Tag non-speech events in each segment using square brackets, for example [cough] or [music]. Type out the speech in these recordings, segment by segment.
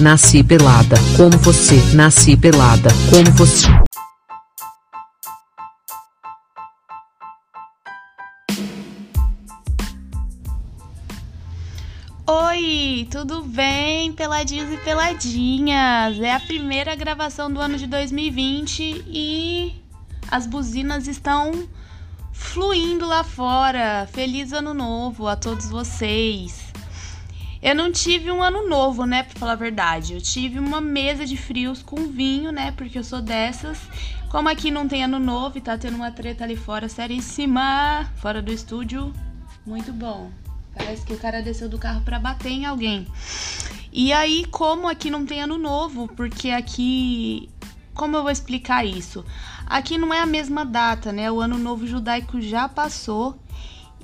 nasci pelada, como você, nasci pelada, como você. Oi, tudo bem, peladinhos e peladinhas? É a primeira gravação do ano de 2020 e as buzinas estão fluindo lá fora. Feliz ano novo a todos vocês. Eu não tive um ano novo, né, pra falar a verdade. Eu tive uma mesa de frios com vinho, né, porque eu sou dessas. Como aqui não tem ano novo e tá tendo uma treta ali fora seríssima, fora do estúdio, muito bom. Parece que o cara desceu do carro para bater em alguém. E aí, como aqui não tem ano novo, porque aqui. Como eu vou explicar isso? Aqui não é a mesma data, né? O ano novo judaico já passou.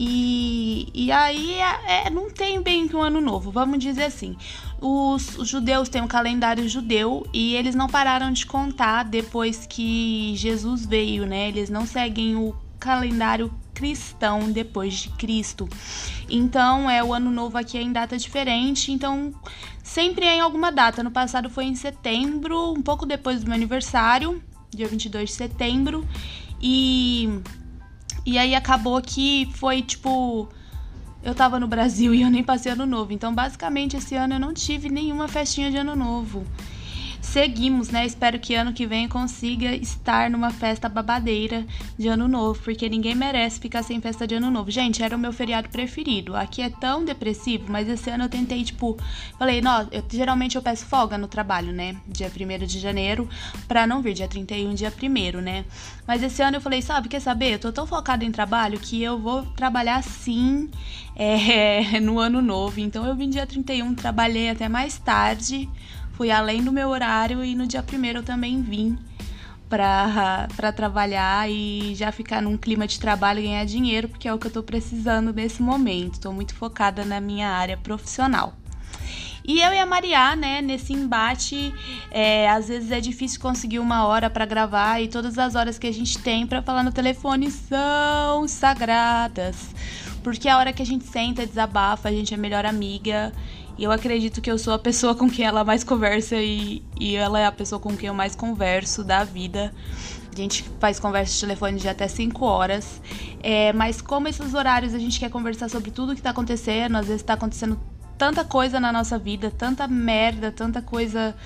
E, e aí é, é, não tem bem que um ano novo, vamos dizer assim. Os, os, judeus têm um calendário judeu e eles não pararam de contar depois que Jesus veio, né? Eles não seguem o calendário cristão depois de Cristo. Então, é o ano novo aqui é em data diferente, então sempre é em alguma data. No passado foi em setembro, um pouco depois do meu aniversário, dia 22 de setembro, e e aí acabou que foi tipo eu tava no Brasil [laughs] e eu nem passei ano novo. Então, basicamente, esse ano eu não tive nenhuma festinha de ano novo seguimos, né? Espero que ano que vem consiga estar numa festa babadeira de ano novo, porque ninguém merece ficar sem festa de ano novo. Gente, era o meu feriado preferido. Aqui é tão depressivo, mas esse ano eu tentei, tipo, falei, nossa, eu, geralmente eu peço folga no trabalho, né? Dia 1 de janeiro, pra não vir dia 31, dia 1 né? Mas esse ano eu falei, sabe, quer saber? Eu tô tão focada em trabalho que eu vou trabalhar sim [laughs] é, no ano novo. Então eu vim dia 31, trabalhei até mais tarde fui além do meu horário e no dia primeiro eu também vim para trabalhar e já ficar num clima de trabalho e ganhar dinheiro, porque é o que eu estou precisando nesse momento. Estou muito focada na minha área profissional. E eu e a Maria, né, nesse embate, é, às vezes é difícil conseguir uma hora para gravar e todas as horas que a gente tem para falar no telefone são sagradas. Porque a hora que a gente senta, desabafa, a gente é melhor amiga e eu acredito que eu sou a pessoa com quem ela mais conversa e, e ela é a pessoa com quem eu mais converso da vida. A gente faz conversa de telefone de até 5 horas. É, mas como esses horários a gente quer conversar sobre tudo que tá acontecendo, às vezes tá acontecendo tanta coisa na nossa vida, tanta merda, tanta coisa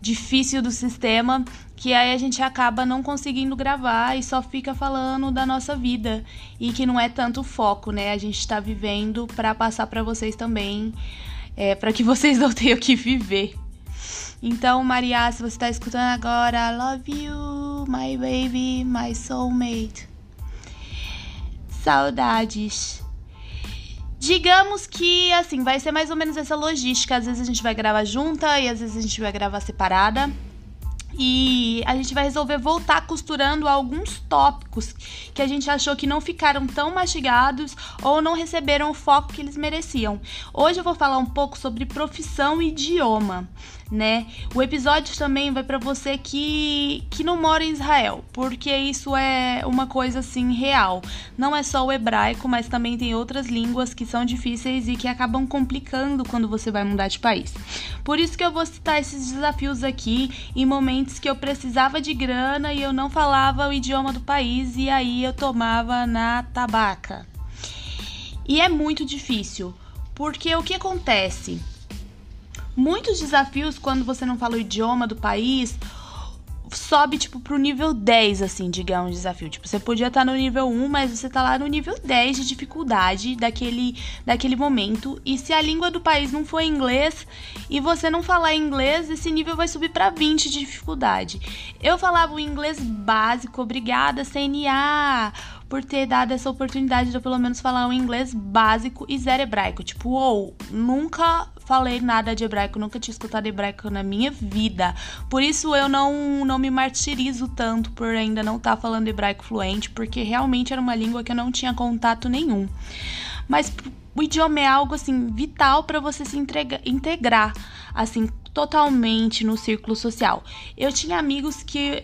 difícil do sistema, que aí a gente acaba não conseguindo gravar e só fica falando da nossa vida e que não é tanto foco, né? A gente tá vivendo para passar para vocês também é, para que vocês não tenham que viver. Então, Maria, se você está escutando agora, love you, my baby, my soulmate. Saudades. Digamos que, assim, vai ser mais ou menos essa logística. Às vezes a gente vai gravar junta e às vezes a gente vai gravar separada e a gente vai resolver voltar costurando alguns tópicos que a gente achou que não ficaram tão mastigados ou não receberam o foco que eles mereciam. Hoje eu vou falar um pouco sobre profissão e idioma né? O episódio também vai para você que, que não mora em Israel, porque isso é uma coisa assim real. Não é só o hebraico, mas também tem outras línguas que são difíceis e que acabam complicando quando você vai mudar de país. Por isso que eu vou citar esses desafios aqui em momentos que eu precisava de grana e eu não falava o idioma do país e aí eu tomava na tabaca. E é muito difícil, porque o que acontece? muitos desafios quando você não fala o idioma do país sobe, tipo, pro nível 10, assim, digamos, desafio. Tipo, você podia estar no nível 1, mas você tá lá no nível 10 de dificuldade daquele, daquele momento. E se a língua do país não for inglês e você não falar inglês, esse nível vai subir para 20 de dificuldade. Eu falava o inglês básico, obrigada, CNA, por ter dado essa oportunidade de eu pelo menos falar um inglês básico e zero hebraico. Tipo, ou, nunca falei nada de hebraico, nunca tinha escutado hebraico na minha vida. Por isso eu não, não me martirizo tanto por ainda não estar tá falando hebraico fluente, porque realmente era uma língua que eu não tinha contato nenhum. Mas o idioma é algo assim vital para você se integrar assim totalmente no círculo social. Eu tinha amigos que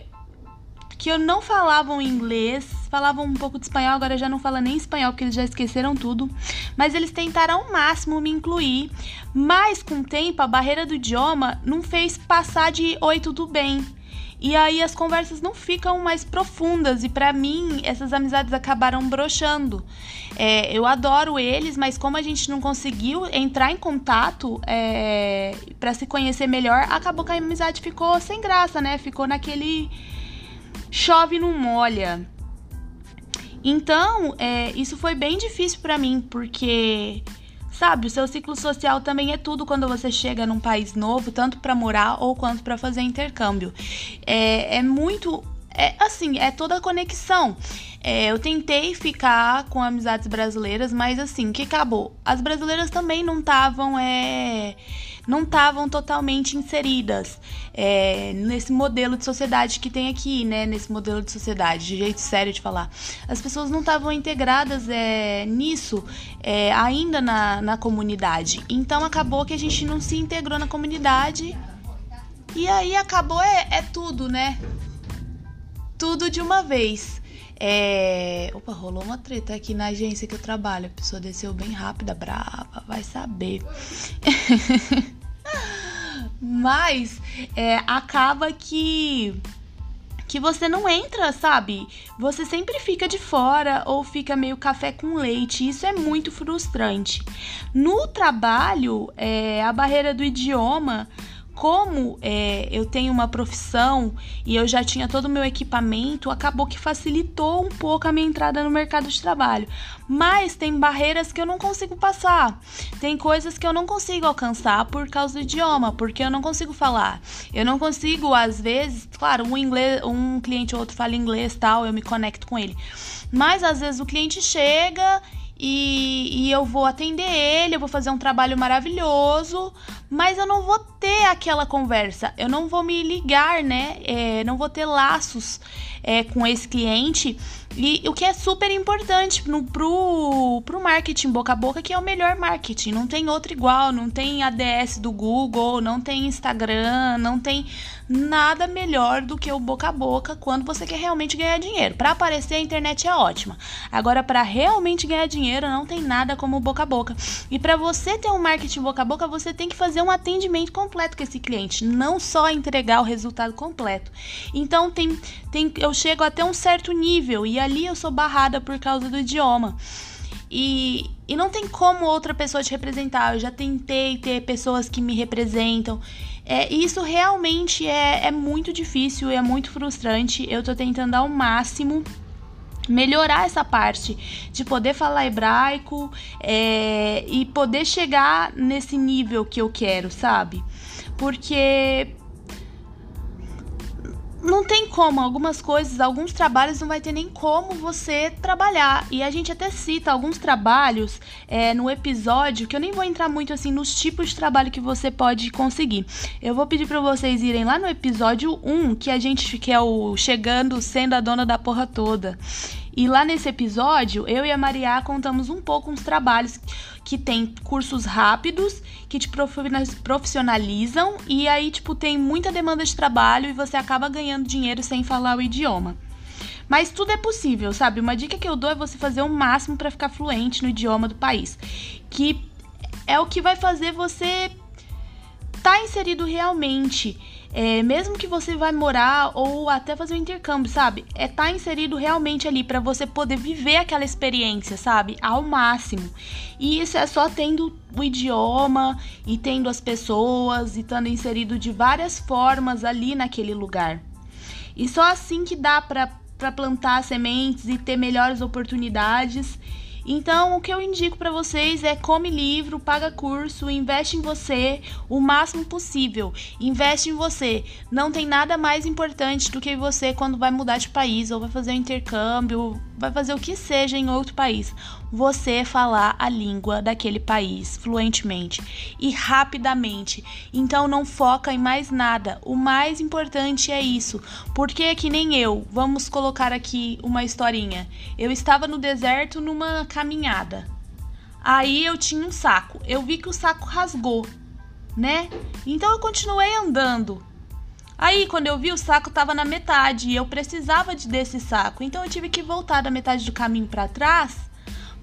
que eu não falavam inglês falavam um pouco de espanhol, agora já não fala nem espanhol porque eles já esqueceram tudo. Mas eles tentaram ao máximo me incluir, mas com o tempo a barreira do idioma não fez passar de oi, tudo bem. E aí as conversas não ficam mais profundas e para mim essas amizades acabaram brochando. É, eu adoro eles, mas como a gente não conseguiu entrar em contato é, para se conhecer melhor, acabou que a amizade ficou sem graça, né? Ficou naquele chove não molha. Então, é, isso foi bem difícil para mim, porque Sabe, o seu ciclo social também é tudo quando você chega num país novo, tanto para morar ou quanto para fazer intercâmbio. É, é muito. É assim, é toda a conexão. É, eu tentei ficar com amizades brasileiras, mas assim, que acabou. As brasileiras também não estavam. É, não estavam totalmente inseridas é, nesse modelo de sociedade que tem aqui, né? Nesse modelo de sociedade, de jeito sério de falar. As pessoas não estavam integradas é, nisso é, ainda na, na comunidade. Então acabou que a gente não se integrou na comunidade. E aí acabou, é, é tudo, né? Tudo de uma vez. É... Opa, rolou uma treta aqui na agência que eu trabalho. A pessoa desceu bem rápida, brava, vai saber. [laughs] Mas é, acaba que que você não entra, sabe? Você sempre fica de fora ou fica meio café com leite. Isso é muito frustrante. No trabalho, é, a barreira do idioma como é, eu tenho uma profissão e eu já tinha todo o meu equipamento, acabou que facilitou um pouco a minha entrada no mercado de trabalho. Mas tem barreiras que eu não consigo passar, tem coisas que eu não consigo alcançar por causa do idioma, porque eu não consigo falar. Eu não consigo, às vezes, claro, um, inglês, um cliente ou outro fala inglês tal, eu me conecto com ele. Mas às vezes o cliente chega e, e, eu vou atender ele, eu vou fazer um trabalho maravilhoso, mas eu não vou ter aquela conversa, eu não vou me ligar, né? É, não vou ter laços é, com esse cliente. E o que é super importante no, pro, pro marketing boca a boca, que é o melhor marketing. Não tem outro igual, não tem ADS do Google, não tem Instagram, não tem nada melhor do que o boca a boca quando você quer realmente ganhar dinheiro. Para aparecer, a internet é ótima. Agora, para realmente ganhar dinheiro, não tem nada como boca a boca. E para você ter um marketing boca a boca, você tem que fazer um atendimento completo com esse cliente, não só entregar o resultado completo. Então, tem, tem, eu chego até um certo nível e ali eu sou barrada por causa do idioma. E, e não tem como outra pessoa te representar. Eu já tentei ter pessoas que me representam. É, isso realmente é, é muito difícil e é muito frustrante. Eu tô tentando ao máximo melhorar essa parte de poder falar hebraico é, e poder chegar nesse nível que eu quero, sabe? Porque não tem como, algumas coisas, alguns trabalhos não vai ter nem como você trabalhar. E a gente até cita alguns trabalhos é, no episódio, que eu nem vou entrar muito assim nos tipos de trabalho que você pode conseguir. Eu vou pedir para vocês irem lá no episódio 1, que a gente que é o chegando sendo a dona da porra toda. E lá nesse episódio, eu e a Maria contamos um pouco uns trabalhos que tem cursos rápidos que te profissionalizam e aí tipo tem muita demanda de trabalho e você acaba ganhando dinheiro sem falar o idioma. Mas tudo é possível, sabe? Uma dica que eu dou é você fazer o máximo para ficar fluente no idioma do país, que é o que vai fazer você tá inserido realmente. É, mesmo que você vai morar ou até fazer um intercâmbio, sabe? É tá inserido realmente ali para você poder viver aquela experiência, sabe? Ao máximo. E isso é só tendo o idioma e tendo as pessoas e estando inserido de várias formas ali naquele lugar. E só assim que dá para plantar sementes e ter melhores oportunidades então, o que eu indico para vocês é come livro, paga curso, investe em você o máximo possível. Investe em você. Não tem nada mais importante do que você quando vai mudar de país ou vai fazer um intercâmbio, vai fazer o que seja em outro país. Você falar a língua daquele país fluentemente e rapidamente. Então não foca em mais nada. O mais importante é isso. Porque que nem eu, vamos colocar aqui uma historinha. Eu estava no deserto numa caminhada. Aí eu tinha um saco. Eu vi que o saco rasgou, né? Então eu continuei andando. Aí, quando eu vi, o saco tava na metade e eu precisava de desse saco. Então eu tive que voltar da metade do caminho para trás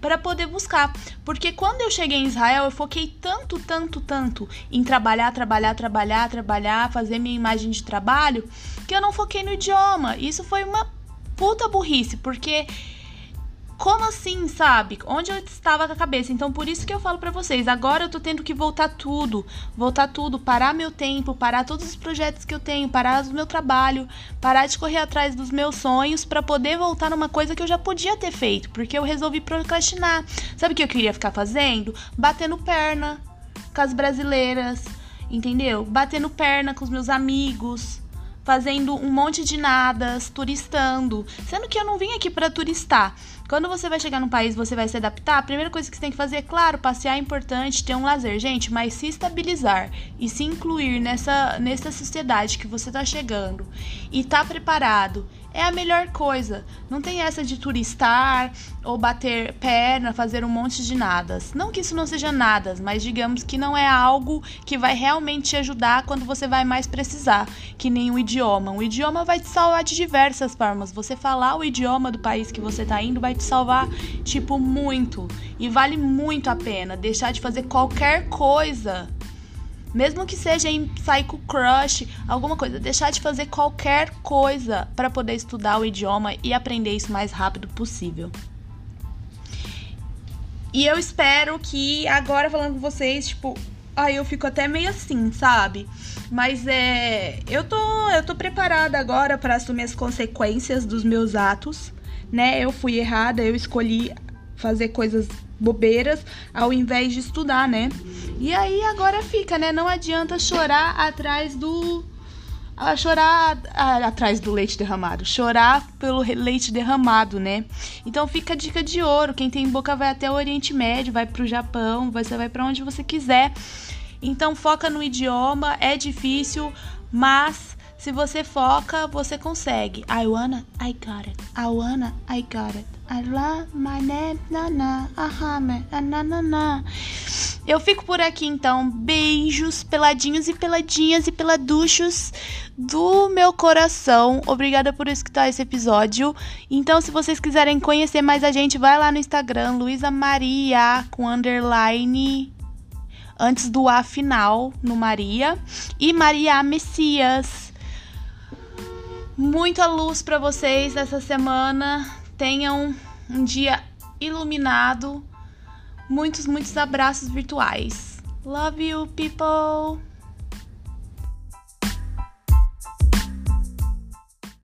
para poder buscar. Porque quando eu cheguei em Israel, eu foquei tanto, tanto, tanto em trabalhar, trabalhar, trabalhar, trabalhar, fazer minha imagem de trabalho, que eu não foquei no idioma. Isso foi uma puta burrice, porque como assim, sabe? Onde eu estava com a cabeça? Então, por isso que eu falo para vocês, agora eu tô tendo que voltar tudo, voltar tudo, parar meu tempo, parar todos os projetos que eu tenho, parar o meu trabalho, parar de correr atrás dos meus sonhos para poder voltar numa coisa que eu já podia ter feito, porque eu resolvi procrastinar. Sabe o que eu queria ficar fazendo? Batendo perna com as brasileiras, entendeu? Batendo perna com os meus amigos, fazendo um monte de nadas, turistando, sendo que eu não vim aqui para turistar. Quando você vai chegar num país, você vai se adaptar. A primeira coisa que você tem que fazer, é claro, passear é importante, ter um lazer, gente, mas se estabilizar e se incluir nessa nessa sociedade que você tá chegando e tá preparado é a melhor coisa. Não tem essa de turistar ou bater perna, fazer um monte de nadas. Não que isso não seja nadas, mas digamos que não é algo que vai realmente te ajudar quando você vai mais precisar, que nem o idioma. O idioma vai te salvar de diversas formas. Você falar o idioma do país que você tá indo vai te salvar, tipo, muito. E vale muito a pena deixar de fazer qualquer coisa mesmo que seja em com crush, alguma coisa, deixar de fazer qualquer coisa para poder estudar o idioma e aprender isso mais rápido possível. E eu espero que agora falando com vocês, tipo, aí eu fico até meio assim, sabe? Mas é, eu tô, eu tô preparada agora para assumir as consequências dos meus atos, né? Eu fui errada, eu escolhi fazer coisas bobeiras ao invés de estudar, né? E aí agora fica, né? Não adianta chorar atrás do a chorar atrás do leite derramado, chorar pelo leite derramado, né? Então fica a dica de ouro, quem tem boca vai até o Oriente Médio, vai pro Japão, você vai para onde você quiser. Então foca no idioma, é difícil, mas se você foca, você consegue. I wanna, I got it. I wanna, I got it. I love my name, na na, ahame, na na na. Eu fico por aqui então. Beijos, peladinhos e peladinhas e peladuchos do meu coração. Obrigada por escutar esse episódio. Então, se vocês quiserem conhecer mais a gente, vai lá no Instagram, Luísa Maria, com underline antes do A final no Maria e Maria Messias. Muita luz para vocês essa semana. Tenham um dia iluminado. Muitos, muitos abraços virtuais. Love you, people!